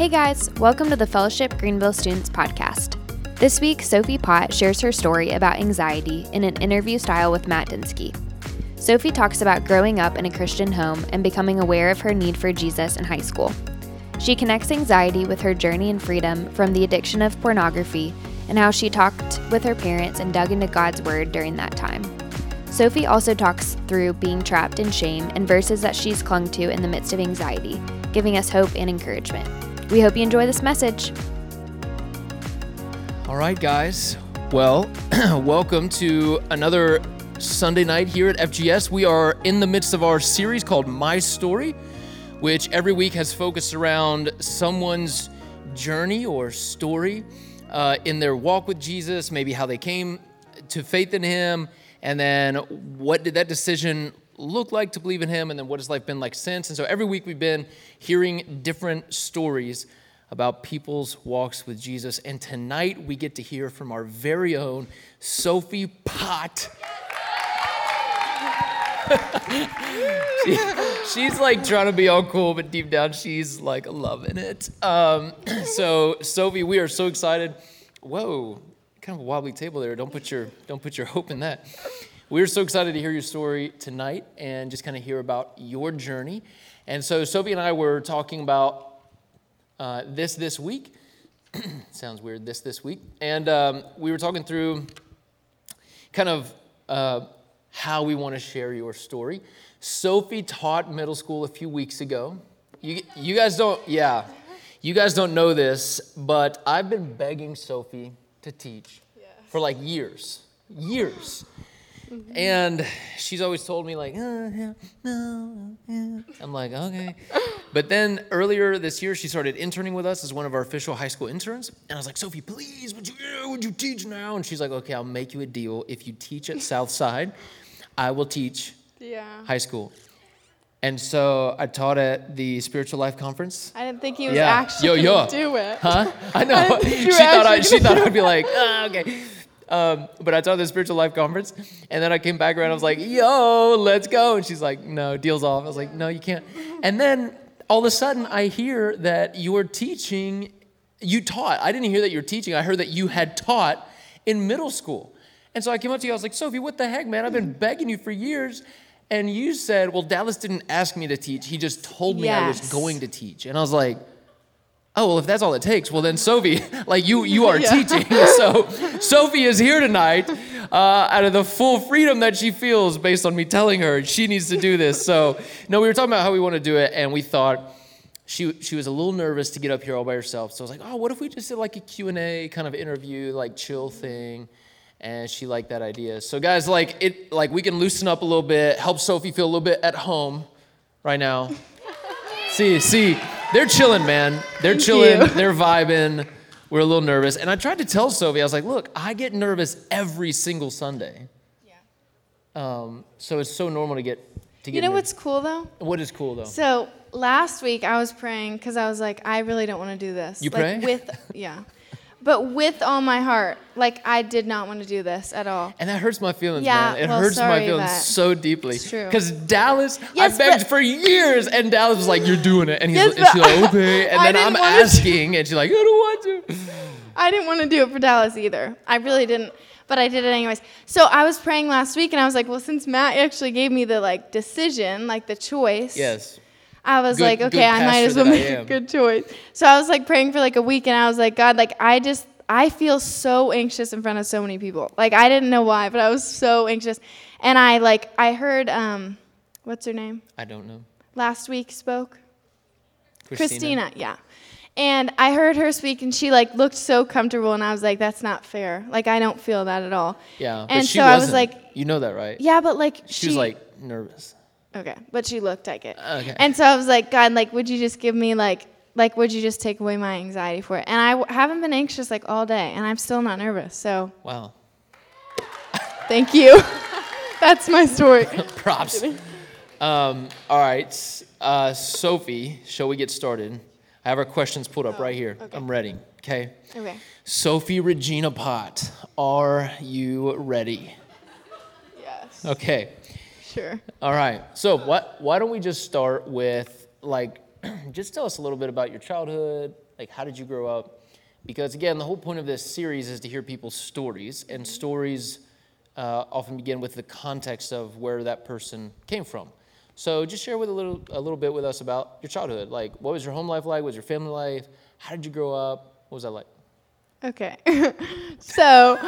Hey guys, welcome to the Fellowship Greenville Students Podcast. This week, Sophie Pott shares her story about anxiety in an interview style with Matt Densky. Sophie talks about growing up in a Christian home and becoming aware of her need for Jesus in high school. She connects anxiety with her journey in freedom from the addiction of pornography and how she talked with her parents and dug into God's Word during that time. Sophie also talks through being trapped in shame and verses that she's clung to in the midst of anxiety, giving us hope and encouragement. We hope you enjoy this message. All right, guys. Well, welcome to another Sunday night here at FGS. We are in the midst of our series called My Story, which every week has focused around someone's journey or story uh, in their walk with Jesus, maybe how they came to faith in Him, and then what did that decision look like to believe in him and then what has life been like since. And so every week we've been hearing different stories about people's walks with jesus. And tonight we get to hear from our very own sophie pott. She, she's like trying to be all cool but deep down she's like loving it. Um, so sophie we are so excited. Whoa kind of a wobbly table there. Don't put your don't put your hope in that we're so excited to hear your story tonight and just kind of hear about your journey. And so, Sophie and I were talking about uh, this this week. Sounds weird, this this week. And um, we were talking through kind of uh, how we want to share your story. Sophie taught middle school a few weeks ago. You, you guys don't, yeah, you guys don't know this, but I've been begging Sophie to teach yes. for like years, years. Mm-hmm. And she's always told me, like, oh, yeah, no, yeah. I'm like, okay. But then earlier this year, she started interning with us as one of our official high school interns. And I was like, Sophie, please, would you, would you teach now? And she's like, okay, I'll make you a deal. If you teach at Southside, I will teach yeah. high school. And so I taught at the Spiritual Life Conference. I didn't think he was yeah. actually yo, yo. do it. Huh? I know. I she thought I, she thought I'd be like, oh, okay. Um, but I taught the spiritual life conference, and then I came back around. I was like, "Yo, let's go!" And she's like, "No, deal's off." I was like, "No, you can't." And then all of a sudden, I hear that you're teaching. You taught. I didn't hear that you're teaching. I heard that you had taught in middle school. And so I came up to you. I was like, "Sophie, what the heck, man? I've been begging you for years." And you said, "Well, Dallas didn't ask me to teach. He just told me yes. I was going to teach." And I was like oh well if that's all it takes well then sophie like you you are yeah. teaching. So sophie is here tonight uh, out of the full freedom that she feels based on me telling her she needs to do this. So no we were talking about how we want to do it and we thought she, she was a little nervous to get up here all by herself. So i was like oh what if we just did like a q&a kind of interview like chill thing? And she liked that idea. So guys like it like we can loosen up a little bit help sophie feel a little bit at home right now. See see they're chilling, man. They're Thank chilling. You. They're vibing. We're a little nervous. And I tried to tell Sophie, I was like, look, I get nervous every single Sunday. Yeah. Um, so it's so normal to get to get. You know nervous. what's cool though? What is cool though? So last week I was praying because I was like, I really don't want to do this. You like, pray? With yeah but with all my heart. Like I did not want to do this at all. And that hurts my feelings, yeah, man. It well, hurts my feelings so deeply. It's true. Because Dallas, yes, I begged for years, and Dallas was like, "You're doing it," and, he's, yes, and she's like, "Okay," and then I'm asking, to. and she's like, "I don't want to." I didn't want to do it for Dallas either. I really didn't, but I did it anyways. So I was praying last week, and I was like, "Well, since Matt actually gave me the like decision, like the choice." Yes. I was good, like, okay, I might as well make a good choice. So I was like praying for like a week, and I was like, God, like I just I feel so anxious in front of so many people. Like I didn't know why, but I was so anxious. And I like I heard um what's her name? I don't know. Last week spoke. Christina. Christina, yeah. And I heard her speak and she like looked so comfortable and I was like that's not fair. Like I don't feel that at all. Yeah. And so wasn't. I was like You know that, right? Yeah, but like she, she was like nervous. Okay, but she looked like it. Okay. And so I was like, God, like, would you just give me like like would you just take away my anxiety for it? And I w- haven't been anxious like all day and i'm still not nervous so wow. Thank you. That's my story. Props. Um, all right uh, sophie shall we get started? I have our questions pulled up oh, right here. okay. i'm ready okay? Okay. Sophie regina pott are you ready? Yes. Okay sure all right so what why don't we just start with like just tell us a little bit about your childhood Like, how did you grow up? Because again, the whole point of this series is to hear people's stories, and stories uh, often begin with the context of where that person came from. So just share with a little a little bit with us about your childhood. Like, what was your home life like? What was your family life? How did you grow up? What was that like? Okay. so,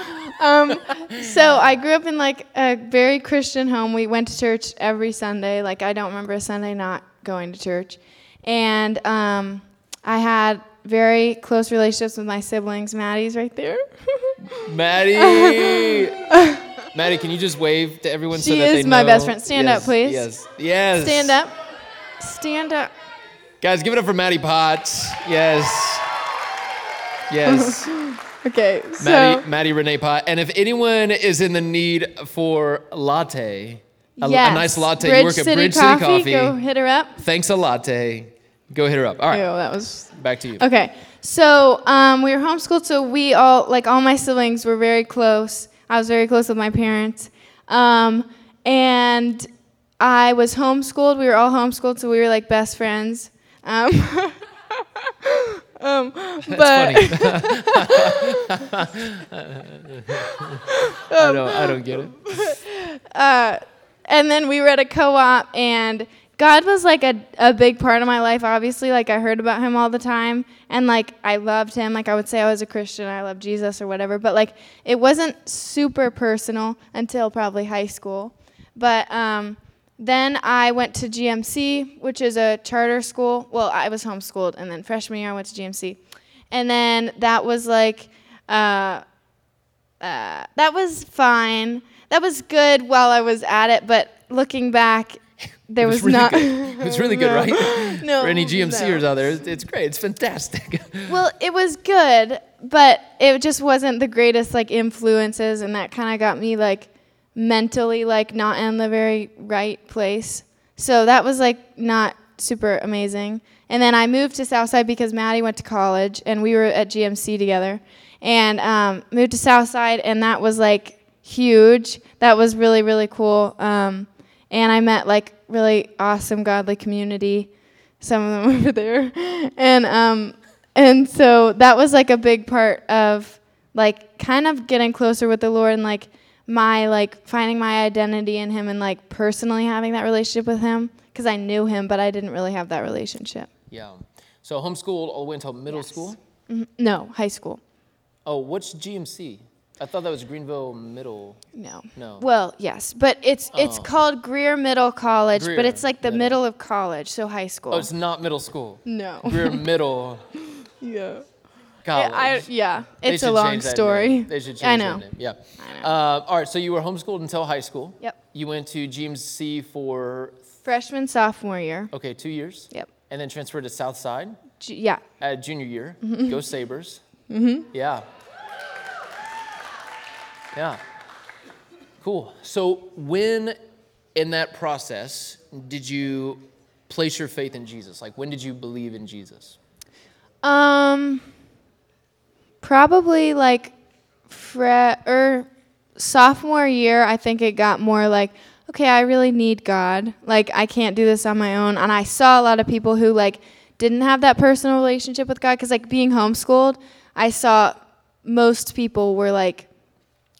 um, so I grew up in like a very Christian home. We went to church every Sunday. Like I don't remember a Sunday not going to church, and um, I had very close relationships with my siblings. Maddie's right there. Maddie. Maddie, can you just wave to everyone she so that they know? She is my best friend. Stand yes, up, please. Yes. Yes. Stand up. Stand up. Guys, give it up for Maddie Potts. Yes. Yes. okay. So Maddie, Maddie Renee Pott. And if anyone is in the need for latte, a, yes. a nice latte, Bridge you work City at Bridge Coffee, City Coffee. Go hit her up. Thanks a latte. Go hit her up. All right. Ew, that was back to you. Okay. So um, we were homeschooled, so we all like all my siblings were very close. I was very close with my parents, um, and I was homeschooled. We were all homeschooled, so we were like best friends. Um, um, but I don't, I don't get it. Uh, and then we were at a co-op, and God was like a, a big part of my life, obviously. Like, I heard about him all the time, and like, I loved him. Like, I would say I was a Christian, I love Jesus or whatever, but like, it wasn't super personal until probably high school. But um, then I went to GMC, which is a charter school. Well, I was homeschooled, and then freshman year I went to GMC. And then that was like, uh, uh, that was fine. That was good while I was at it, but looking back, there was, was, really not. Good. It was really good, right? No. For any GMCers no. out there, it's, it's great. It's fantastic. well, it was good, but it just wasn't the greatest like influences, and that kind of got me like mentally like not in the very right place. So that was like not super amazing. And then I moved to Southside because Maddie went to college, and we were at GMC together, and um, moved to Southside, and that was like huge. That was really really cool. Um, and I met like really awesome godly community. Some of them over there, and um, and so that was like a big part of like kind of getting closer with the Lord and like my like finding my identity in Him and like personally having that relationship with Him because I knew Him, but I didn't really have that relationship. Yeah. So homeschooled all the way until middle Yes. school. hmm No, high school. Oh, what's GMC? I thought that was Greenville Middle. No. No. Well, yes, but it's it's Oh. called Greer Middle College, Greer but it's like the Middle. middle of college, so high school. Oh, it's not middle school. no. Greer Middle yeah. College. I, yeah, They it's a should long change that story. name. They should change I know. that name. Yeah. I know. Uh, all right. So you were homeschooled until high school. Yep. You went to GMC for Freshman, sophomore year. okay two years. Yep. And then transferred to Southside Ju- yeah. at junior year. Mm-hmm. Go Sabers. Mm-hmm. Yeah. Yeah. Cool. So when in that process did you place your faith in Jesus? Like when did you believe in Jesus? Um, probably like fre- or sophomore year. I think it got more like, okay, I really need God. Like I can't do this on my own. And I saw a lot of people who like didn't have that personal relationship with God because like being homeschooled, I saw most people were like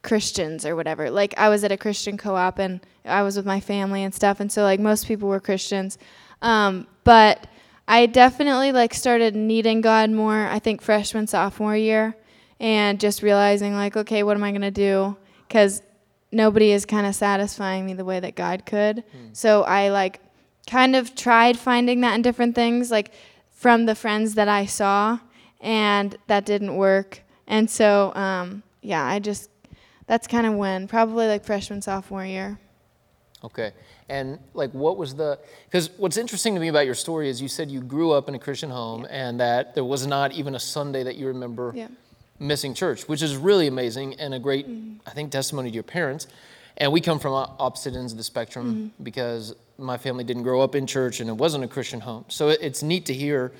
Christians or whatever. Like I was at a Christian co-op and I was with my family and stuff, and so like most people were Christians. Um, but I definitely like started needing God more. I think freshman sophomore year, and just realizing like, okay, what am I gonna do? Because nobody is kind of satisfying me the way that God could. So I like kind of tried finding that in different things, like from the friends that I saw, and that didn't work. And so, um, yeah, I just that's kind of when probably like freshman sophomore year. Okay. And like, what was the? Because what's interesting to me about your story is you said you grew up in a Christian home and that there was not even a Sunday that you remember Yeah. missing church, which is really amazing and a great, I think, testimony to your parents. And we come from opposite ends of the spectrum because my family didn't grow up in church and it wasn't a Christian home. So it's neat to hear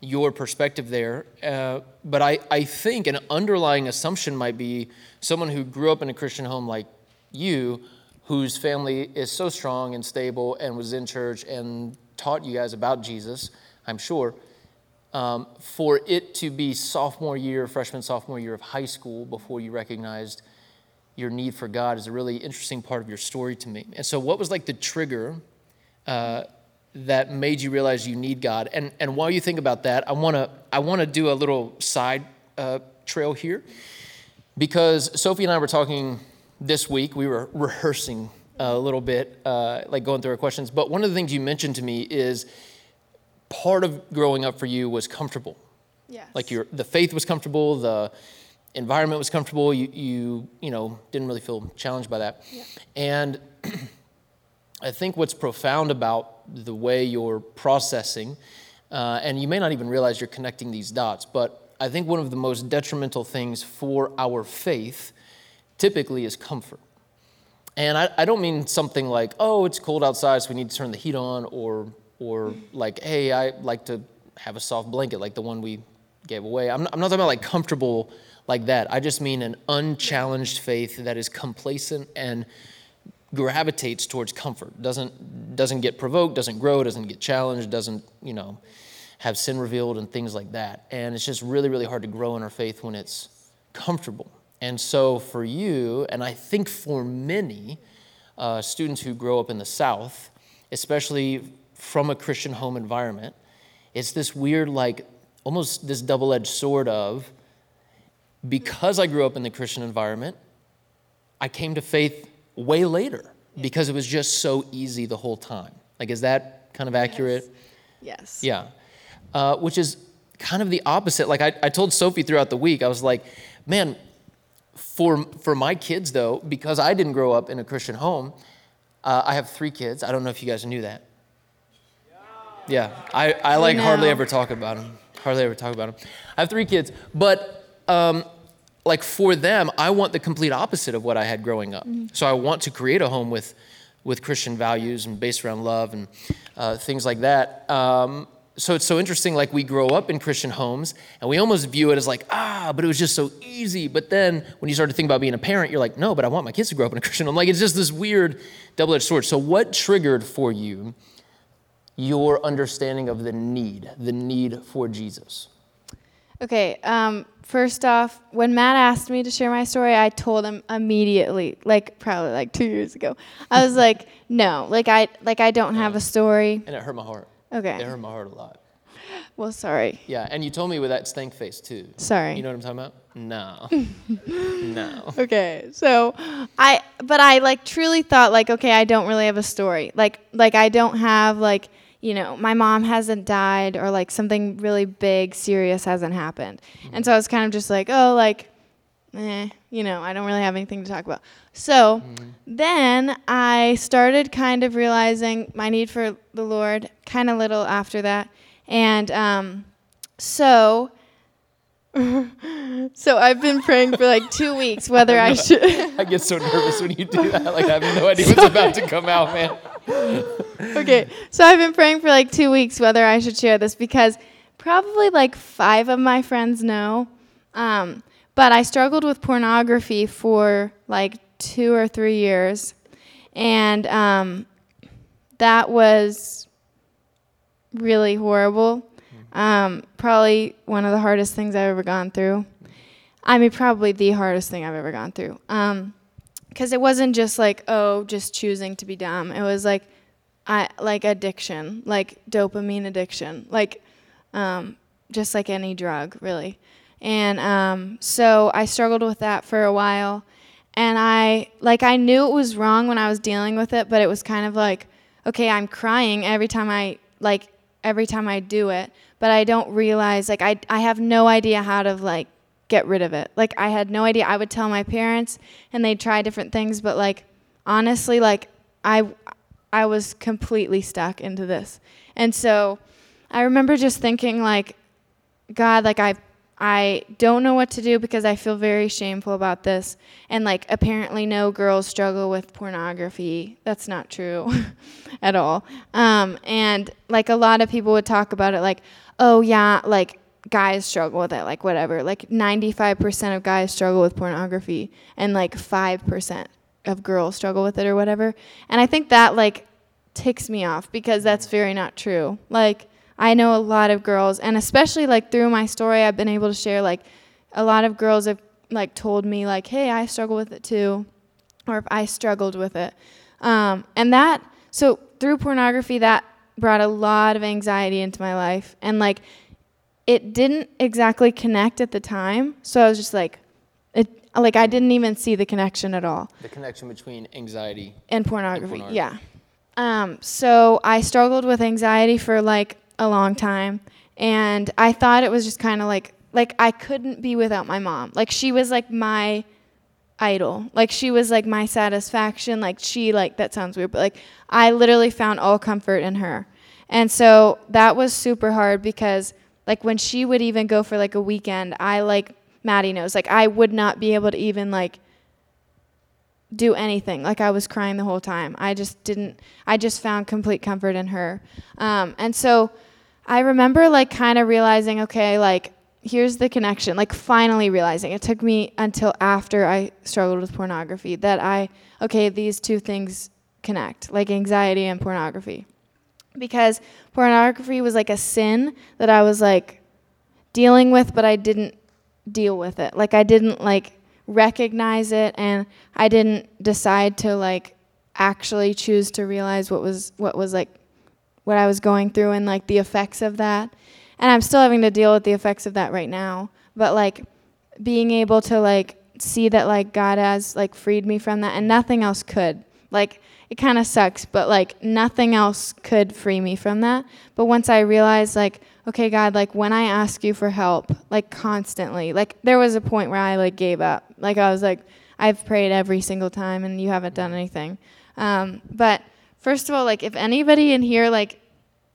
your perspective there. Uh, but I, I think an underlying assumption might be someone who grew up in a Christian home like you, whose family is so strong and stable and was in church and taught you guys about Jesus, I'm sure. um, for it to be sophomore year, freshman, sophomore year of high school before you recognized your need for God is a really interesting part of your story to me. And so, what was like the trigger uh, that made you realize you need God? And and while you think about that, I wanna I wanna do a little side uh, trail here because Sophie and I were talking this week. We were rehearsing a little bit, uh, like going through our questions. But one of the things you mentioned to me is part of growing up for you was comfortable. Yes. Like your the faith was comfortable, the environment was comfortable. You you you know didn't really feel challenged by that. Yeah. And I think what's profound about the way you're processing, uh, and you may not even realize you're connecting these dots, but I think one of the most detrimental things for our faith typically is comfort. And I, I don't mean something like, oh, it's cold outside, so we need to turn the heat on, or or like, hey, I like to have a soft blanket like the one we gave away. I'm not, I'm not talking about like comfortable like that. I just mean an unchallenged faith that is complacent and gravitates towards comfort. Doesn't doesn't get provoked, doesn't grow, doesn't get challenged, doesn't, you know, have sin revealed and things like that. And it's just really, really hard to grow in our faith when it's comfortable. And so for you, and I think for many uh, students who grow up in the South, especially from a Christian home environment, it's this weird, like, almost this double edged sword of because I grew up in the Christian environment, I came to faith way later because it was just so easy the whole time. Like, is that kind of accurate? Yes. yes. Yeah. Uh, which is kind of the opposite. Like, I, I told Sophie throughout the week, I was like, man, for, for my kids, though, because I didn't grow up in a Christian home, uh, I have three kids. I don't know if you guys knew that. Yeah, I, I like hardly ever talk about them. Hardly ever talk about them. I have three kids, but um, like for them, I want the complete opposite of what I had growing up. Mm-hmm. So I want to create a home with, with Christian values and based around love and uh, things like that. Um, so it's so interesting. Like we grow up in Christian homes, and we almost view it as like, ah, but it was just so easy. But then when you start to think about being a parent, you're like, no, but I want my kids to grow up in a Christian home. Like it's just this weird double-edged sword. So what triggered for you your understanding of the need, the need for Jesus? Okay, um, first off, when Matt asked me to share my story, I told him immediately, like probably like two years ago. I was like, no, like I like I don't have a story. And it hurt my heart. Okay. It hurt my heart a lot. Well, sorry. Yeah, and you told me with that stank face too. Sorry. You know what I'm talking about? No. no. Okay. So, I but I like truly thought like okay, I don't really have a story. Like like I don't have like you know, my mom hasn't died or like something really big, serious hasn't happened. Mm-hmm. And so I was kind of just like, oh, like, eh, you know, I don't really have anything to talk about. So mm-hmm. then I started kind of realizing my need for the Lord kind of little after that. And um, so. so I've been praying for like two weeks whether I, I should. I get so nervous when you do that. Like I have no idea what's about to come out, man. okay, so I've been praying for like two weeks whether I should share this because probably like five of my friends know. Um, but I struggled with pornography for like two or three years. And um, that was really horrible. Um, probably one of the hardest things I've ever gone through. I mean, probably the hardest thing I've ever gone through. Um, because it wasn't just like oh just choosing to be dumb it was like i like addiction like dopamine addiction like um, just like any drug really and um, so i struggled with that for a while and i like i knew it was wrong when i was dealing with it but it was kind of like okay i'm crying every time i like every time i do it but i don't realize like i, I have no idea how to like get rid of it. Like I had no idea. I would tell my parents and they'd try different things, but like honestly, like I I was completely stuck into this. And so I remember just thinking like God, like I I don't know what to do because I feel very shameful about this. And like apparently no girls struggle with pornography. That's not true at all. Um, and like a lot of people would talk about it like, oh yeah, like guys struggle with it, like whatever. Like 95% of guys struggle with pornography, and like 5% of girls struggle with it or whatever. And I think that like ticks me off because that's very not true. Like, I know a lot of girls, and especially like through my story, I've been able to share like a lot of girls have like told me like, hey, I struggle with it too, or if I struggled with it, um, and that so through pornography that brought a lot of anxiety into my life, and like it didn't exactly connect at the time, so I was just like, it like I didn't even see the connection at all. The connection between anxiety and pornography. And pornography. Yeah. Um, so I struggled with anxiety for like a long time, and I thought it was just kind of like like I couldn't be without my mom. Like she was like my idol. Like she was like my satisfaction. Like she like that sounds weird, but like I literally found all comfort in her. And so that was super hard because like when she would even go for like a weekend, I like Maddie knows. Like I would not be able to even like do anything. Like I was crying the whole time. I just didn't. I just found complete comfort in her. Um, and so I remember like kind of realizing, okay, like here's the connection. Like finally realizing. It took me until after I struggled with pornography that I okay these two things connect, like anxiety and pornography, because pornography was like a sin that I was like dealing with, but I didn't deal with it. Like I didn't like recognize it and I didn't decide to like actually choose to realize what was what was like what I was going through and like the effects of that. And I'm still having to deal with the effects of that right now, but like being able to like see that like God has like freed me from that and nothing else could. Like it kind of sucks, but like nothing else could free me from that. But once I realized like okay, God, like when I ask you for help, like constantly, like there was a point where I like gave up. Like I was like, I've prayed every single time and you haven't done anything. Um, but first of all, like if anybody in here, like,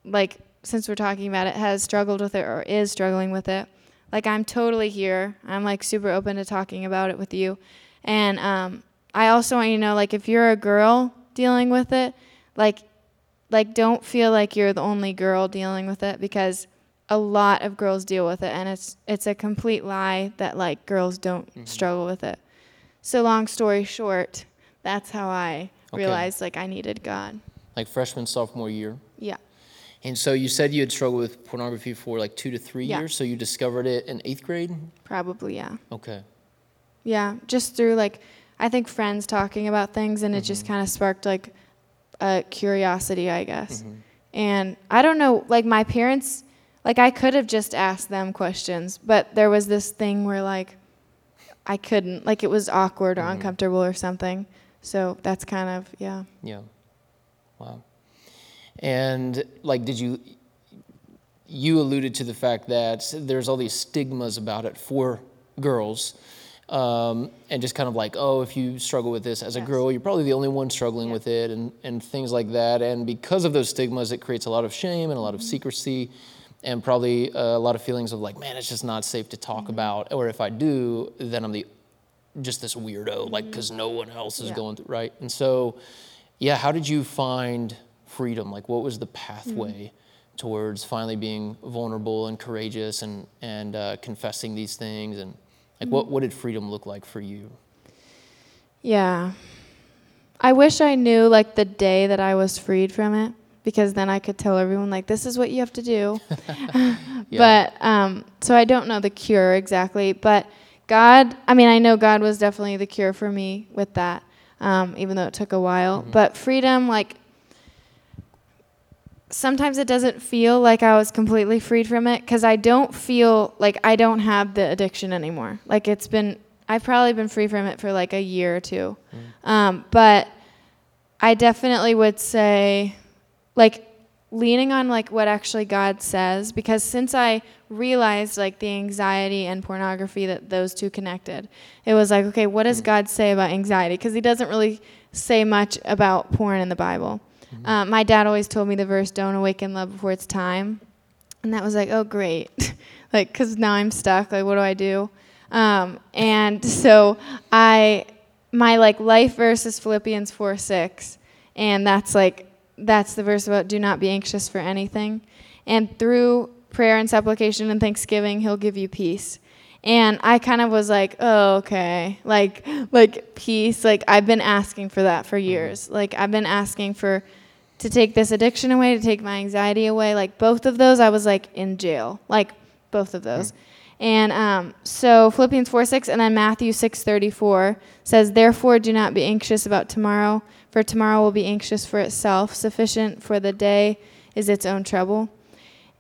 like since we're talking about it, has struggled with it or is struggling with it, like I'm totally here. I'm like super open to talking about it with you. And um, I also want you to know, like, if you're a girl dealing with it, like, like don't feel like you're the only girl dealing with it because a lot of girls deal with it and it's it's a complete lie that like girls don't mm-hmm. struggle with it. So long story short, that's how I okay. realized like I needed God. Like freshman sophomore year? Yeah. And so you said you had struggled with pornography for like 2 to 3 yeah. years, so you discovered it in 8th grade? Probably, yeah. Okay. Yeah, just through like I think friends talking about things and mm-hmm. it just mm-hmm. kind of sparked like a curiosity, I guess. Mm-hmm. And I don't know, like my parents like I could have just asked them questions, but there was this thing where like I couldn't, like it was awkward or mm-hmm. uncomfortable or something. So that's kind of yeah. Yeah. Wow. And like, did you? You alluded to the fact that there's all these stigmas about it for girls. Um, and just kind of like, oh, if you struggle with this as yes. a girl, you're probably the only one struggling with it, and, and things like that. And because of those stigmas, it creates a lot of shame and a lot of mm-hmm. secrecy and probably a lot of feelings of like, man, it's just not safe to talk mm-hmm. about. Or if I do, then I'm the just this weirdo, like because no one else is yeah. going through, right? And so, yeah, how did you find freedom? Like, what was the pathway mm-hmm. towards finally being vulnerable and courageous and and uh, confessing these things? And like, mm-hmm. what what did freedom look like for you? Yeah, I wish I knew like the day that I was freed from it because then I could tell everyone like this is what you have to do. yeah. But um, so I don't know the cure exactly, but God, I mean, I know God was definitely the cure for me with that, um, even though it took a while. Mm-hmm. But freedom, like sometimes it doesn't feel like I was completely freed from it because I don't feel like I don't have the addiction anymore. Like it's been, I've probably been free from it for like a year or two. Mm. Um, but I definitely would say like leaning on like what actually God says because since I realized like the anxiety and pornography that those two connected, it was like, okay, what does mm. God say about anxiety? Because He doesn't really say much about porn in the Bible. Mm-hmm. Um, my dad always told me the verse, "Don't awaken love before it's time," and that was like, oh great, like because now I'm stuck. Like, what do I do? Um, and so I, my like life verse is Philippians four six, and that's like that's the verse about do not be anxious for anything. And through prayer and supplication and thanksgiving, he'll give you peace. And I kind of was like, oh, okay. Like, like peace. Like, I've been asking for that for mm-hmm. years. Like, I've been asking for to take this addiction away, to take my anxiety away. Like both of those, I was like in jail. Like both of those. Mm. And um, so Philippians 4 6 and then Matthew six thirty four says, Therefore do not be anxious about tomorrow, for tomorrow will be anxious for itself. Sufficient for the day is its own trouble.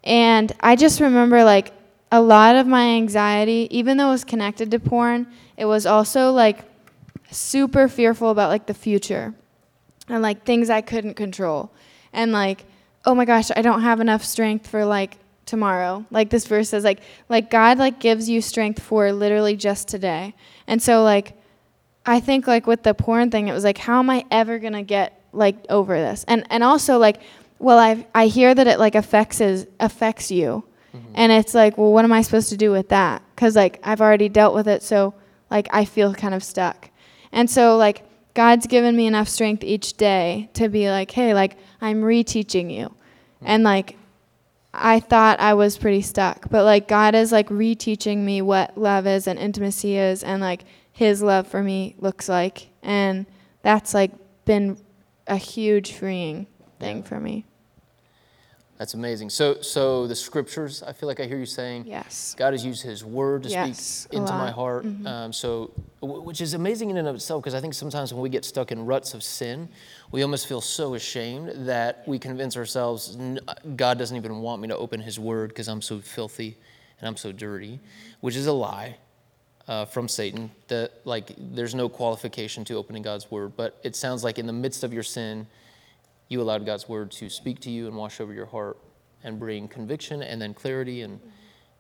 And I just remember like a lot of my anxiety, even though it was connected to porn, it was also like super fearful about like the future and like things I couldn't control. And like, oh my gosh, I don't have enough strength for like tomorrow. Like this verse says like like God like gives you strength for literally just today. And so like I think like with the porn thing it was like how am I ever going to get like over this? And and also like well I I hear that it like affects is affects you. Mm-hmm. And it's like, well what am I supposed to do with that? Cuz like I've already dealt with it so like I feel kind of stuck. And so like God's given me enough strength each day to be like, hey, like I'm reteaching you. Mm-hmm. And like I thought I was pretty stuck, but like God is like reteaching me what love is and intimacy is and like his love for me looks like. And that's like been a huge freeing thing yeah. for me. That's amazing. So, so the scriptures, I feel like I hear you saying, yes, God has used His Word to yes, speak into my heart. Mm-hmm. Um, so, which is amazing in and of itself, because I think sometimes when we get stuck in ruts of sin, we almost feel so ashamed that we convince ourselves God doesn't even want me to open His Word because I'm so filthy and I'm so dirty, which is a lie. Uh, from Satan, that like there's no qualification to opening God's word, but it sounds like in the midst of your sin, you allowed God's word to speak to you and wash over your heart and bring conviction and then clarity and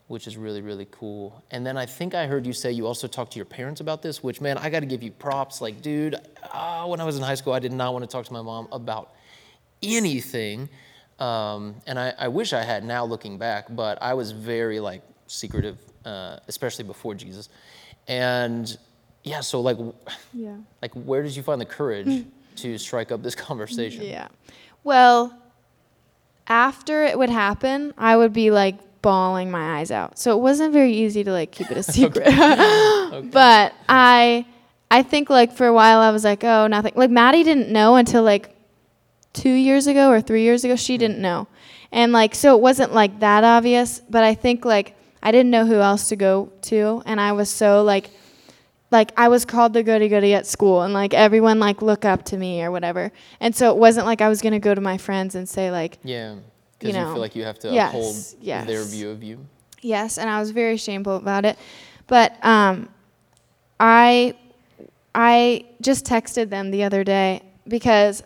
which is really really cool. And then I think I heard you say you also talked to your parents about this, which man, I got to give you props. Like, dude, uh, when I was in high school, I did not want to talk to my mom about anything. Um, and I, I, wish I had now looking back, but I was very like secretive, uh, especially before Jesus. And yeah, so like, yeah. like where did you find the courage to strike up this conversation? Yeah. Well, after it would happen, I would be like bawling my eyes out. So it wasn't very easy to like keep it a secret. okay. But I I think like for a while I was like, oh, nothing. Like Maddie didn't know until like 2 years ago or 3 years ago. She mm-hmm. didn't know. And like so it wasn't like that obvious, but I think like I didn't know who else to go to and I was so like like I was called the goody goody at school and like everyone like look up to me or whatever. And so it wasn't like I was gonna go to my friends and say like Yeah. Because you, know, you feel like you have to yes, uphold yes. their view of you. Yes, and I was very shameful about it. But um I I just texted them the other day because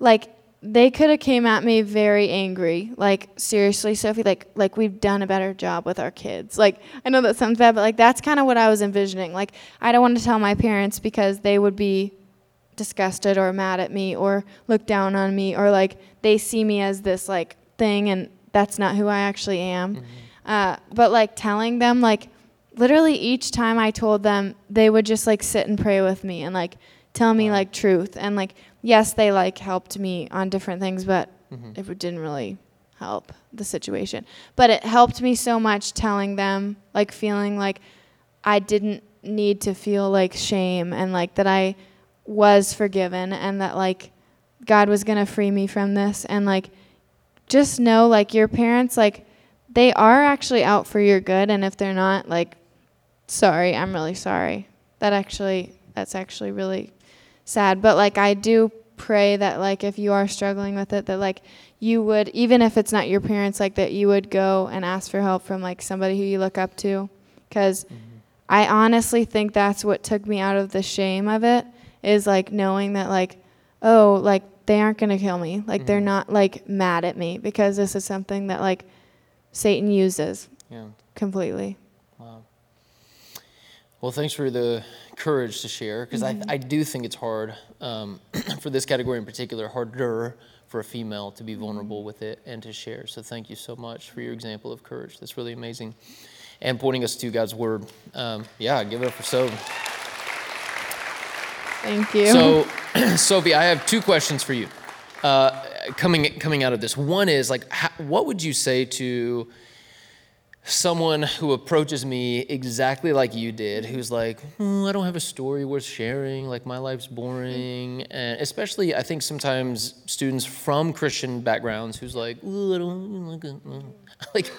like they could have came at me very angry. Like seriously sophie like like we've done a better job with our kids. Like i know that sounds bad but like that's kind of what i was envisioning. Like i don't want to tell my parents because they would be disgusted or mad at me or look down on me or like they see me as this like thing and that's not who i actually am. Mm-hmm. uh, but like telling them like literally each time i told them they would just like sit and pray with me and like tell me like truth and like yes, they like helped me on different things, but mm-hmm. it didn't really help the situation. But it helped me so much telling them, like feeling like I didn't need to feel like shame and like that I was forgiven and that like God was going to free me from this and like just know like your parents like they are actually out for your good and if they're not like sorry, I'm really sorry. That actually that's actually really sad. But like I do pray that like if you are struggling with it that like you would even if it's not your parents like that you would go and ask for help from like somebody who you look up to because mm-hmm. I honestly think that's what took me out of the shame of it is like knowing that like oh like they aren't going to kill me like mm-hmm. they're not like mad at me because this is something that like Satan uses yeah. completely. Well, thanks for the courage to share because mm-hmm. I, I do think it's hard um, for this category in particular, harder for a female to be vulnerable mm-hmm. with it and to share. So thank you so much for your example of courage. That's really amazing. And pointing us to God's word. Um, yeah, give it up for Sophie. Thank you. So, Sophie, I have two questions for you. Uh, coming coming out of this, one is like, how, what would you say to someone who approaches me exactly like you did, who's like, oh, I don't have a story worth sharing, like my life's boring. And especially, I think sometimes students from Christian backgrounds who's like, I don't like, uh, uh. like,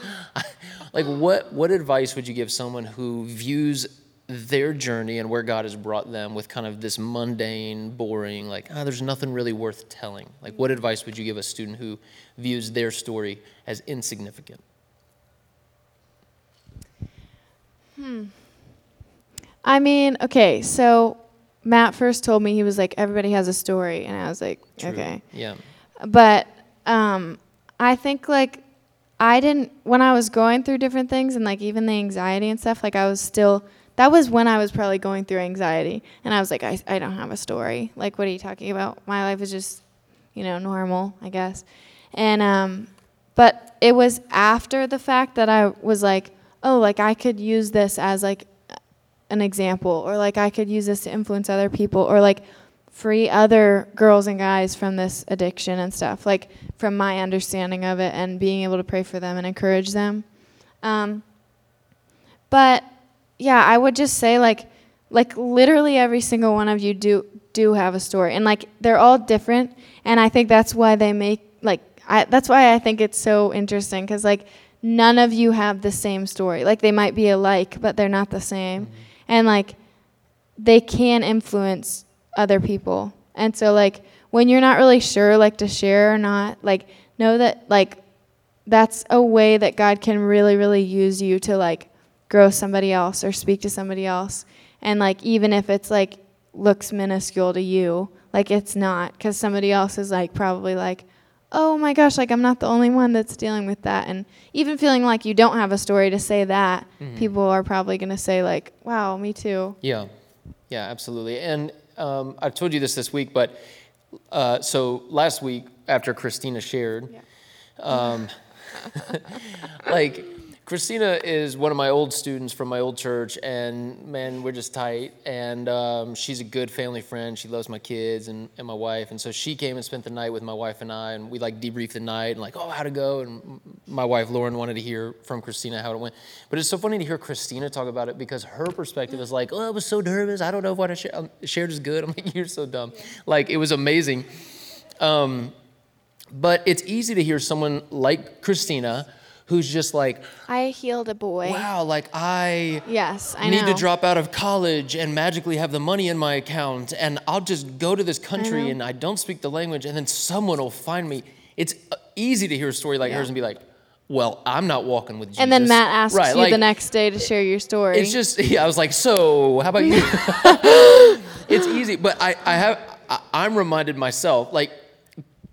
like what, what advice would you give someone who views their journey and where God has brought them with kind of this mundane, boring, like, ah, there's nothing really worth telling? Like, what advice would you give a student who views their story as insignificant? Hmm. I mean, okay, so Matt first told me he was like, everybody has a story, and I was like, True. okay. Yeah. But um, I think like I didn't when I was going through different things and like even the anxiety and stuff. Like I was still that was when I was probably going through anxiety, and I was like, I I don't have a story. Like, what are you talking about? My life is just, you know, normal, I guess. And um, but it was after the fact that I was like, oh, like I could use this as like an example, or like I could use this to influence other people, or like free other girls and guys from this addiction and stuff, like from my understanding of it and being able to pray for them and encourage them. Um, but yeah, I would just say like like literally every single one of you do do have a story and like they're all different and I think that's why they make like I that's why I think it's so interesting cuz like none of you have the same story. Like they might be alike, but they're not the same. Mm-hmm. And like they can influence other people. And so like when you're not really sure like to share or not, like know that like that's a way that God can really really use you to like grow somebody else or speak to somebody else. And like even if it's like looks minuscule to you, like it's not cuz somebody else is like probably like oh my gosh, like I'm not the only one that's dealing with that. And even feeling like you don't have a story to say that, mm-hmm. people are probably going to say, like, wow, me too. Yeah. Yeah, absolutely. And um, I've told you this this week, but uh, so last week after Christina shared, yeah. um, like, Christina is one of my old students from my old church, and man, we're just tight. And um, she's a good family friend. She loves my kids and, and my wife. And so she came and spent the night with my wife and I, and we like debriefed the night and like, oh, how'd it go? And my wife Lauren wanted to hear from Christina how it went. But it's so funny to hear Christina talk about it because her perspective is like, oh, I was so nervous. I don't know if what I um, shared is good. I'm like, you're so dumb. Like it was amazing. Um, but it's easy to hear someone like Christina who's just like, I healed a boy. Wow, like I yes, I need know. to drop out of college and magically have the money in my account, and I'll just go to this country I and I don't speak the language, and then someone will find me. It's uh, easy to hear a story like yeah. hers and be like, well, I'm not walking with Jesus. And then Matt asks right, you like, the next day to share your story. It's just, yeah, I was like, so how about you? it's easy, but I, I have, I, I'm reminded myself, like,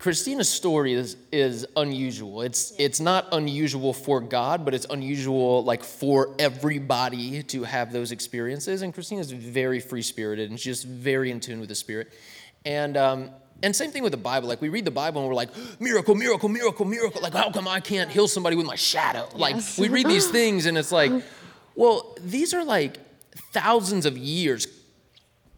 Christina's story is, is unusual. It's, it's not unusual for God, but it's unusual like for everybody to have those experiences. And Christina's very free spirited and she's just very in tune with the Spirit. And, um, and same thing with the Bible. Like we read the Bible and we're like, miracle, miracle, miracle, miracle. Like, how come I can't heal somebody with my shadow? Like yes. we read these things and it's like, well, these are like thousands of years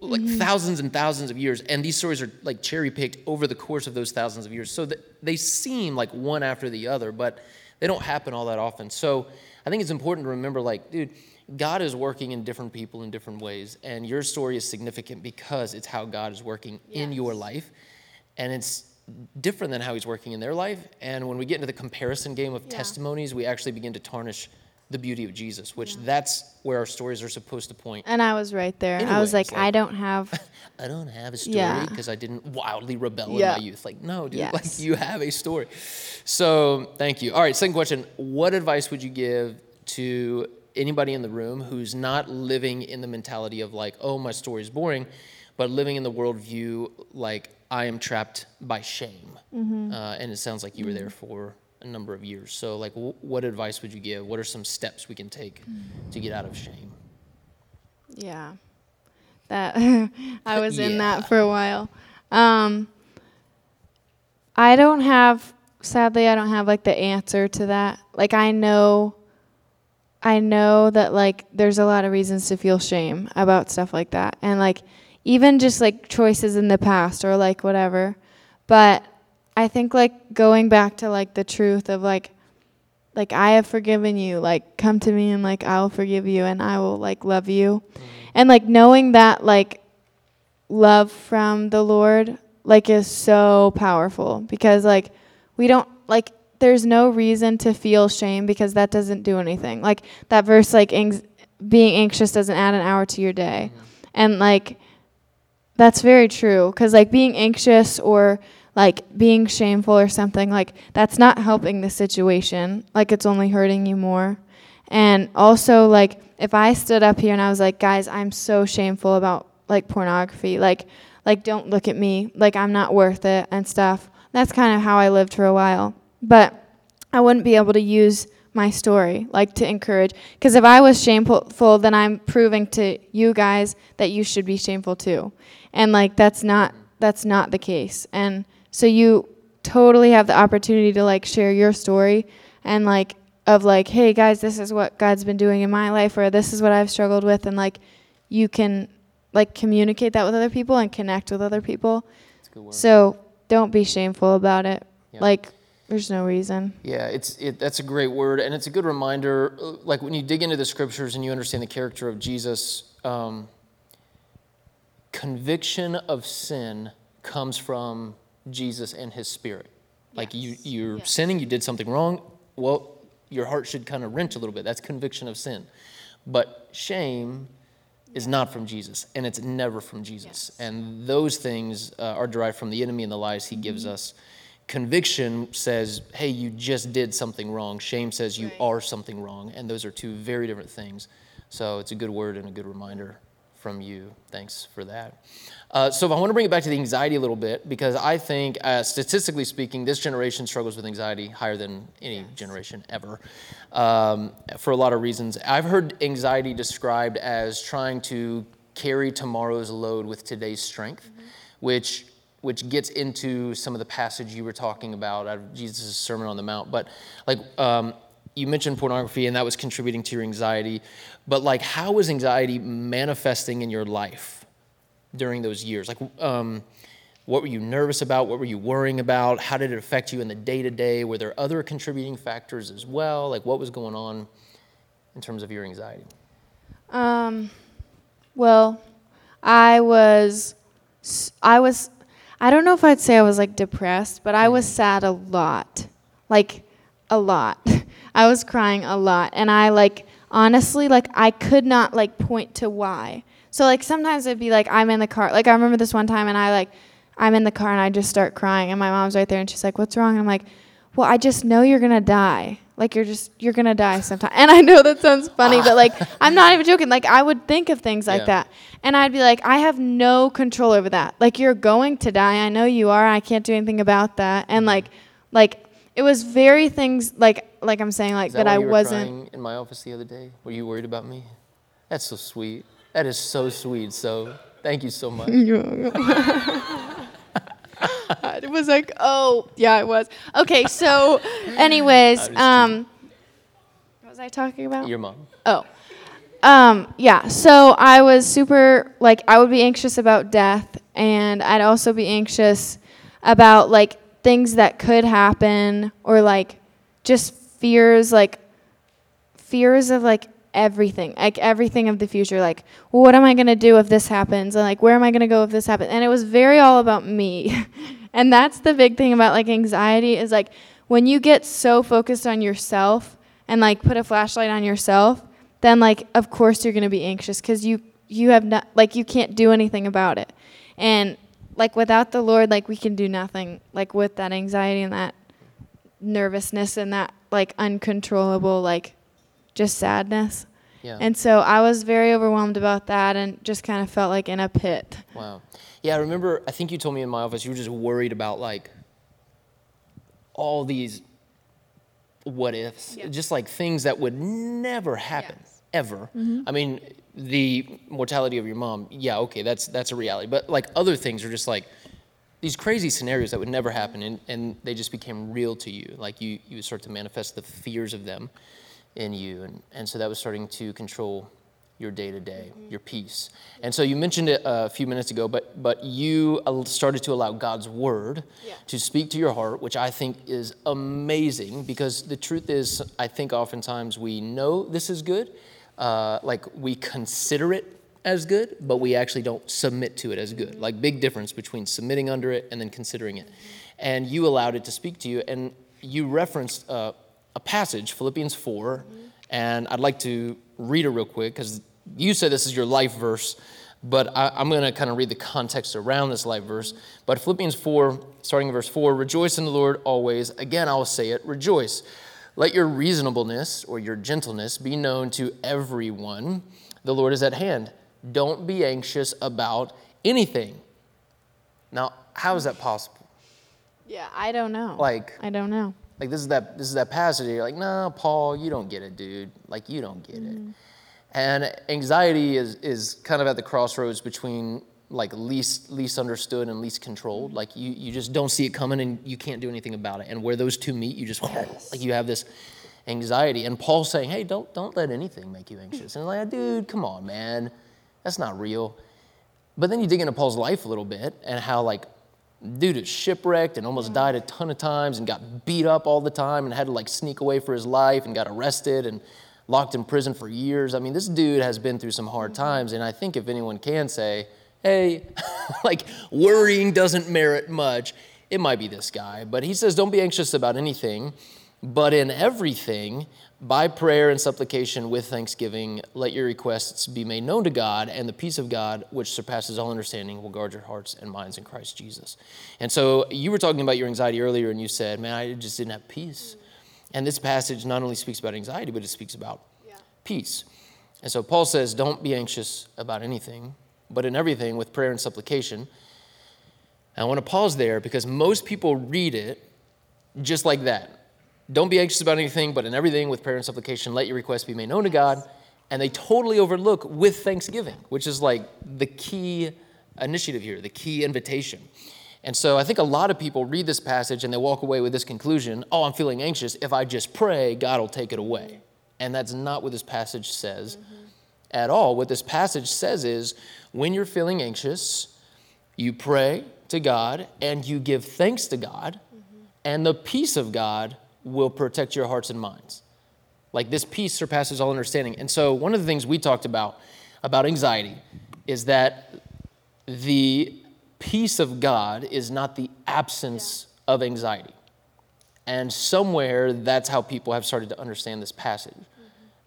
like mm-hmm. thousands and thousands of years and these stories are like cherry picked over the course of those thousands of years so they seem like one after the other but they don't happen all that often so i think it's important to remember like dude god is working in different people in different ways and your story is significant because it's how god is working yes. in your life and it's different than how he's working in their life and when we get into the comparison game of yeah. testimonies we actually begin to tarnish the beauty of Jesus, which yeah. that's where our stories are supposed to point. And I was right there. Anyway, I was like, like, I don't have. I don't have a story because yeah. I didn't wildly rebel yeah. in my youth. Like, no, dude, yes. like you have a story. So thank you. All right, second question. What advice would you give to anybody in the room who's not living in the mentality of like, oh, my story is boring, but living in the worldview like I am trapped by shame? Mm-hmm. Uh, and it sounds like you were there for a number of years. So, like, w- what advice would you give? What are some steps we can take to get out of shame? Yeah, that I was yeah. in that for a while. Um, I don't have, sadly, I don't have like the answer to that. Like, I know. I know that like there's a lot of reasons to feel shame about stuff like that. And like even just like choices in the past or like whatever. But I think like going back to like the truth of like like I have forgiven you. Like come to me and like I will forgive you and I will like love you. Mm-hmm. And like knowing that like love from the Lord like is so powerful because like we don't like there's no reason to feel shame because that doesn't do anything. Like that verse like ang- being anxious doesn't add an hour to your day. Mm-hmm. And like that's very true cuz like being anxious or like being shameful or something like that's not helping the situation. Like it's only hurting you more. And also like if i stood up here and i was like guys i'm so shameful about like pornography. Like like don't look at me. Like i'm not worth it and stuff. That's kind of how i lived for a while. But i wouldn't be able to use my story like to encourage because if i was shameful then i'm proving to you guys that you should be shameful too. And like that's not that's not the case. And so you totally have the opportunity to like share your story and like of like, hey guys, this is what God's been doing in my life or this is what I've struggled with and like you can like communicate that with other people and connect with other people. So don't be shameful about it. Yeah. Like there's no reason. Yeah, it's it, that's a great word, and it's a good reminder. Uh, like when you dig into the scriptures and you understand the character of Jesus, um, conviction of sin comes from Jesus and his spirit. Yes. Like you, you're yes. sinning, you did something wrong. Well, your heart should kind of wrench a little bit. That's conviction of sin. But shame is not from Jesus, and it's never from Jesus. Yes. And those things uh, are derived from the enemy and the lies he mm-hmm. gives us. Conviction says, hey, you just did something wrong. Shame says you right. are something wrong. And those are two very different things. So it's a good word and a good reminder from you. Thanks for that. Uh, so, I want to bring it back to the anxiety a little bit because I think, uh, statistically speaking, this generation struggles with anxiety higher than any yes. generation ever um, for a lot of reasons. I've heard anxiety described as trying to carry tomorrow's load with today's strength, mm-hmm. which which gets into some of the passage you were talking about out of Jesus' Sermon on the Mount. But like um, you mentioned pornography, and that was contributing to your anxiety but like how was anxiety manifesting in your life during those years? Like um, what were you nervous about? What were you worrying about? How did it affect you in the day to day were there other contributing factors as well? Like what was going on in terms of your anxiety? Um, well i was i was i don't know if i'd say i was like depressed but i was mm-hmm. sad a lot. Like a lot i was crying a lot and i like honestly, like I could not like point to why. So like sometimes it'd be like I'm in the car. Like I remember this one time and I like I'm in the car and I just start crying and my mom's right there and she's like, "What's wrong?" And I'm like, "Well, I just know you're going to die. Like you're just you're going to die sometime." And I know that sounds funny, but like I'm not even joking. Like I would think of things like yeah. that. And I'd be like, "I have no control over that. Like you're going to die. I know you are. I can't do anything about that." And mm-hmm. like like it was very things like like I'm saying like that, that I wasn't in my office the other day. Were you worried about me? That's so sweet. That is so sweet. So thank you so much. it was like, oh yeah, it was. Okay, so anyways, um what was I talking about? Your mom. Oh. Um, yeah, so I was super like I would be anxious about death and I'd also be anxious about like things that could happen or like just fears like fears of like everything like everything of the future like well, what am i going to do if this happens? And like where am i going to go if this happens and it was very all about me. And that's the big thing about like anxiety is like when you get so focused on yourself and like put a flashlight on yourself then like of course you're going to be anxious cuz you you have not like you can't do anything about it. And like without the Lord, like we can do nothing. Like with that anxiety and that nervousness and that like uncontrollable like just sadness. Yeah. And so I was very overwhelmed about that and just kind of felt like in a pit. Wow. Yeah, I remember I think you told me in my office you were just worried about like all these what ifs, just like things that would never happen yes. ever. Mm-hmm. I mean, the mortality of your mom, yeah, okay, that's that's a reality. But like other things are just like these crazy scenarios that would never happen, and, and they just became real to you. Like you you start to manifest the fears of them in you, and and so that was starting to control your day to day, your peace. And so you mentioned it a few minutes ago, but but you started to allow God's word yeah. to speak to your heart, which I think is amazing because the truth is, I think oftentimes we know this is good, uh, like we consider it as good, but we actually don't submit to it as good. Like big difference between submitting under it and then considering it. And you allowed it to speak to you, and you referenced uh, a passage, Philippians 4, mm-hmm. and I'd like to read it real quick because you said this is your life verse, but I, am going to kind of read the context around this life verse. But Philippians 4, starting in verse 4, rejoice in the Lord always. Again, I will say it, rejoice. Let your reasonableness or your gentleness be known to everyone. The Lord is at hand. Don't be anxious about anything. Now, how is that possible? Yeah, I don't know. Like I don't know. Like this is that this is that passage. You're like, no, Paul, you don't get it, dude. Like you don't get mm-hmm. it. And anxiety is is kind of at the crossroads between like least least understood and least controlled. Mm-hmm. Like you you just don't see it coming and you can't do anything about it. And where those two meet, you just yes. like you have this anxiety. And Paul's saying, hey, don't don't let anything make you anxious. And like, dude, come on, man, that's not real. But then you dig into Paul's life a little bit and how like dude is shipwrecked and almost died a ton of times and got beat up all the time and had to like sneak away for his life and got arrested and locked in prison for years. I mean, this dude has been through some hard times, and I think if anyone can say, hey, like worrying doesn't merit much, it might be this guy. But he says, don't be anxious about anything, but in everything, by prayer and supplication with thanksgiving, let your requests be made known to God, and the peace of God, which surpasses all understanding, will guard your hearts and minds in Christ Jesus. And so you were talking about your anxiety earlier, and you said, Man, I just didn't have peace. And this passage not only speaks about anxiety, but it speaks about yeah. peace. And so Paul says, Don't be anxious about anything, but in everything with prayer and supplication. I want to pause there because most people read it just like that don't be anxious about anything, but in everything with prayer and supplication, let your requests be made known to God. And they totally overlook with thanksgiving, which is like the key initiative here, the key invitation. And so I think a lot of people read this passage and they walk away with this conclusion oh, I'm feeling anxious. If I just pray, God will take it away. And that's not what this passage says mm-hmm. At all. What this passage says is when you're feeling anxious, you pray to God and you give thanks to God, mm-hmm. and the peace of God will protect your hearts and minds. Like this peace surpasses all understanding. And so, one of the things we talked about about anxiety is that the peace of God is not the absence yeah. of anxiety. And somewhere that's how people have started to understand this passage.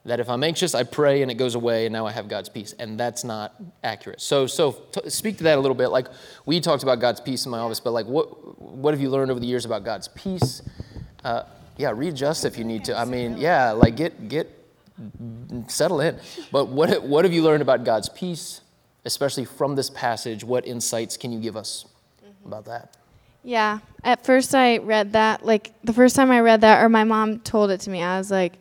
That if I'm anxious, I pray and it goes away, and now I have God's peace. And that's not accurate. So, so t- speak to that a little bit. Like we talked about God's peace in my office, but like what what have you learned over the years about God's peace? Uh, yeah, readjust if you need to. I mean, yeah, like get get settle in. But what what have you learned about God's peace, especially from this passage? What insights can you give us mm-hmm. about that? Yeah, at first I read that like the first time I read that, or my mom told it to me, I was like,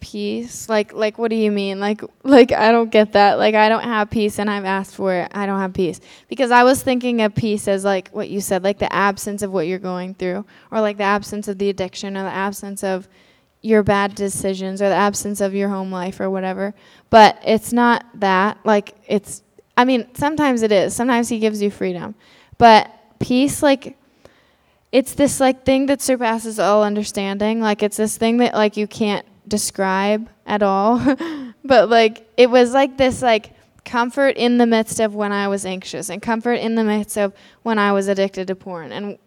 peace? Like like what do you mean? Like like i don't get that. Like i don't have peace and i've asked for it. I don't have peace. Because i was thinking of peace as like what you said like the absence of what you're going through or like the absence of the addiction or the absence of your bad decisions or the absence of your home life or whatever. But it's not that. Like it's i mean sometimes it is. Sometimes he gives you freedom. But peace like it's this like thing that surpasses all understanding. Like it's this thing that like you can't describe at all. but like it was like this like comfort in the midst of when I was anxious and comfort in the midst of when I was addicted to porn and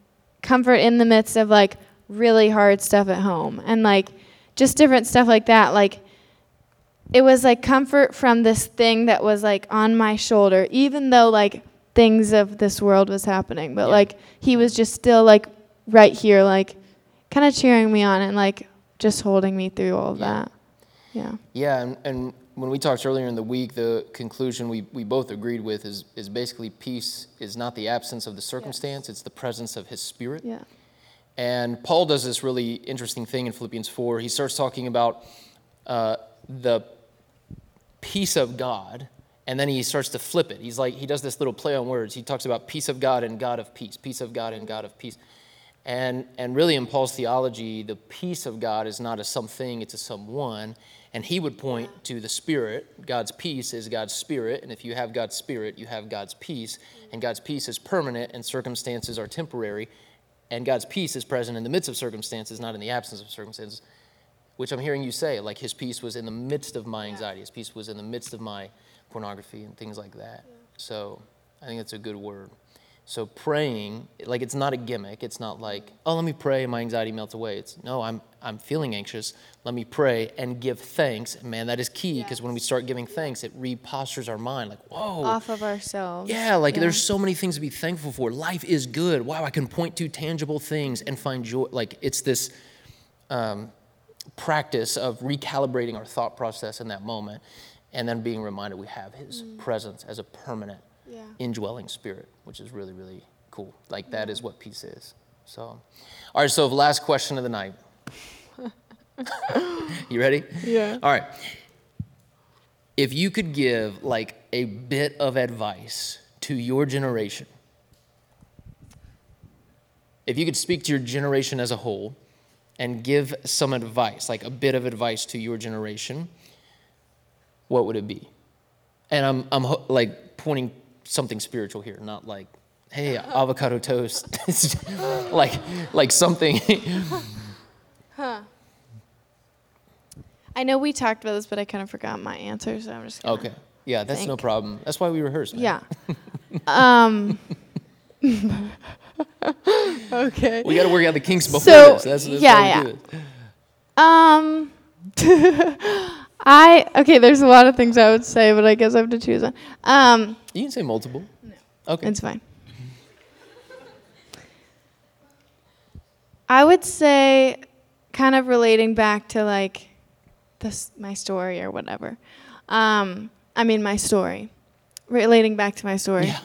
comfort in the midst of like really hard stuff at home and like just different stuff like that like it was like comfort from this thing that was like on my shoulder even though like things of this world was happening but yeah. like he was just still like right here like kind of cheering me on and like just holding me through all of yeah. that. Yeah. Yeah, and, and when we talked earlier in the week, the conclusion we, we both agreed with is, is basically peace is not the absence of the circumstance, yes. it's the presence of his spirit. Yeah. And Paul does this really interesting thing in Philippians 4. He starts talking about uh, the peace of God, and then he starts to flip it. He's like, he does this little play on words. He talks about peace of God and God of peace, peace of God and God of peace. And, and really, in Paul's theology, the peace of God is not a something, it's a someone. And he would point to the Spirit. God's peace is God's Spirit. And if you have God's Spirit, you have God's peace. And God's peace is permanent, and circumstances are temporary. And God's peace is present in the midst of circumstances, not in the absence of circumstances, which I'm hearing you say. Like his peace was in the midst of my anxiety, his peace was in the midst of my pornography and things like that. So I think it's a good word. So praying, like it's not a gimmick. It's not like, oh, let me pray and my anxiety melts away. It's no, I'm I'm feeling anxious. Let me pray and give thanks. Man, that is key because yes. when we start giving thanks, it repostures our mind. Like, whoa. Off of ourselves. Yeah, like yeah. there's so many things to be thankful for. Life is good. Wow, I can point to tangible things and find joy. Like it's this um, practice of recalibrating our thought process in that moment and then being reminded we have his mm. presence as a permanent yeah. indwelling spirit, which is really, really cool. Like that is mm-hmm. what peace is. So, all right, so last question of the night. you ready? Yeah. All right. If you could give like a bit of advice to your generation, if you could speak to your generation as a whole and give some advice, like a bit of advice to your generation, what would it be? And I'm, I'm like pointing something spiritual here, not like, hey, avocado toast. like, like something. huh. I know we talked about this, but I kind of forgot my answer, so I'm just okay. Yeah, that's think. no problem. That's why we rehearse. Yeah. um. okay. We got to work out the kinks before so, this. That's, that's yeah, yeah. Um. I okay. There's a lot of things I would say, but I guess I have to choose one. Um. You can say multiple. No. Okay. It's fine. I would say, kind of relating back to like this my story or whatever. Um, I mean my story, relating back to my story. Yeah.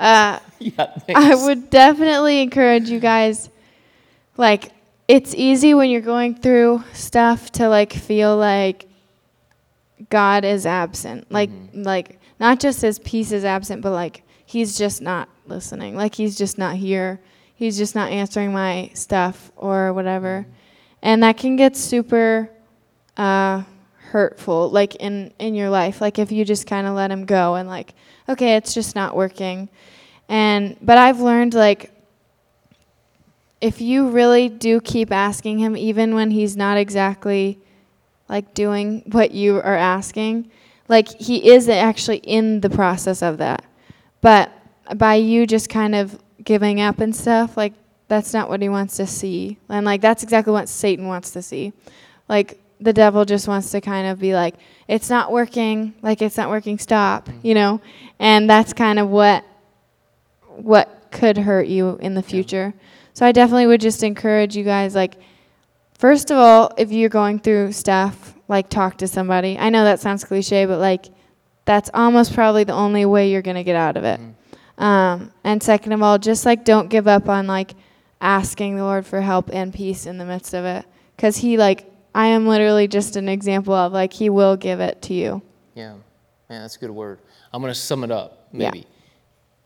Uh, yeah, I would definitely encourage you guys, like it's easy when you're going through stuff to like feel like God is absent, like mm-hmm. like not just his peace is absent, but like he's just not listening, like he's just not here, he's just not answering my stuff or whatever, mm-hmm. and that can get super uh, hurtful, like in in your life. Like if you just kind of let him go and like, okay, it's just not working. And but I've learned like if you really do keep asking him, even when he's not exactly like doing what you are asking, like he is actually in the process of that. But by you just kind of giving up and stuff, like that's not what he wants to see. And like that's exactly what Satan wants to see. Like the devil just wants to kind of be like, it's not working, like it's not working, stop, mm-hmm. you know? And that's kind of what what could hurt you in the future. So I definitely would just encourage you guys like first of all, if you're going through stuff, like talk to somebody. I know that sounds cliche, but like that's almost probably the only way you're going to get out of it. Mm-hmm. Um, and second of all, just like don't give up on like asking the Lord for help and peace in the midst of it cuz he like I am literally just an example of like he will give it to you. Yeah. Man, that's a good word. I'm going to sum it up maybe. Yeah.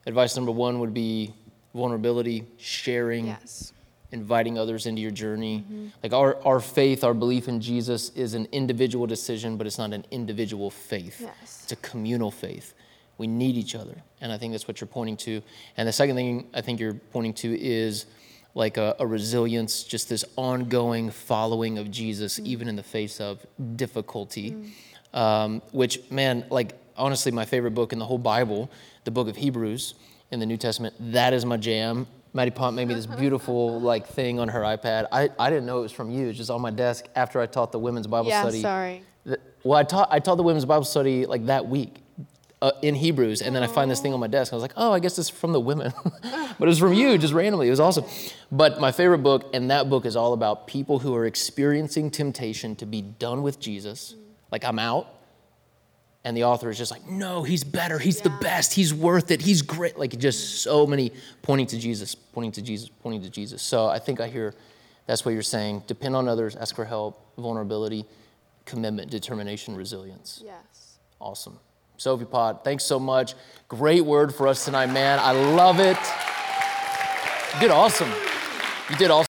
Advice number 1 would be vulnerability, sharing. Yes. Inviting others into your journey. Mm-hmm. Like our, our faith, our belief in Jesus is an individual decision, but it's not an individual faith. Yes. It's a communal faith. We need each other. And I think that's what you're pointing to. And the second thing I think you're pointing to is like a, a resilience, just this ongoing following of Jesus, mm. even in the face of difficulty. Mm. Um, which, man, like honestly, my favorite book in the whole Bible, the book of Hebrews in the New Testament, that is my jam. Maddie Pont made me this beautiful like thing on her iPad. I, I didn't know it was from you. It's just on my desk after I taught the women's Bible yeah, study. Yeah, sorry. well, I taught I taught the women's Bible study like that week uh, in Hebrews, and then I find this thing on my desk. I was like, oh, I guess it's from the women, but it was from you, just randomly. It was awesome. But my favorite book, and that book is all about people who are experiencing temptation to be done with Jesus. Like I'm out, and the author is just like, no, he's better. He's yeah. the best. He's worth it. He's great. Like just so many pointing to Jesus, pointing to Jesus, pointing to Jesus. So I think I hear that's what you're saying. Depend on others, ask for help, vulnerability, commitment, determination, resilience. Yes. Awesome. Sophie Pott, thanks so much. Great word for us tonight, man. I love it. You did awesome. You did awesome.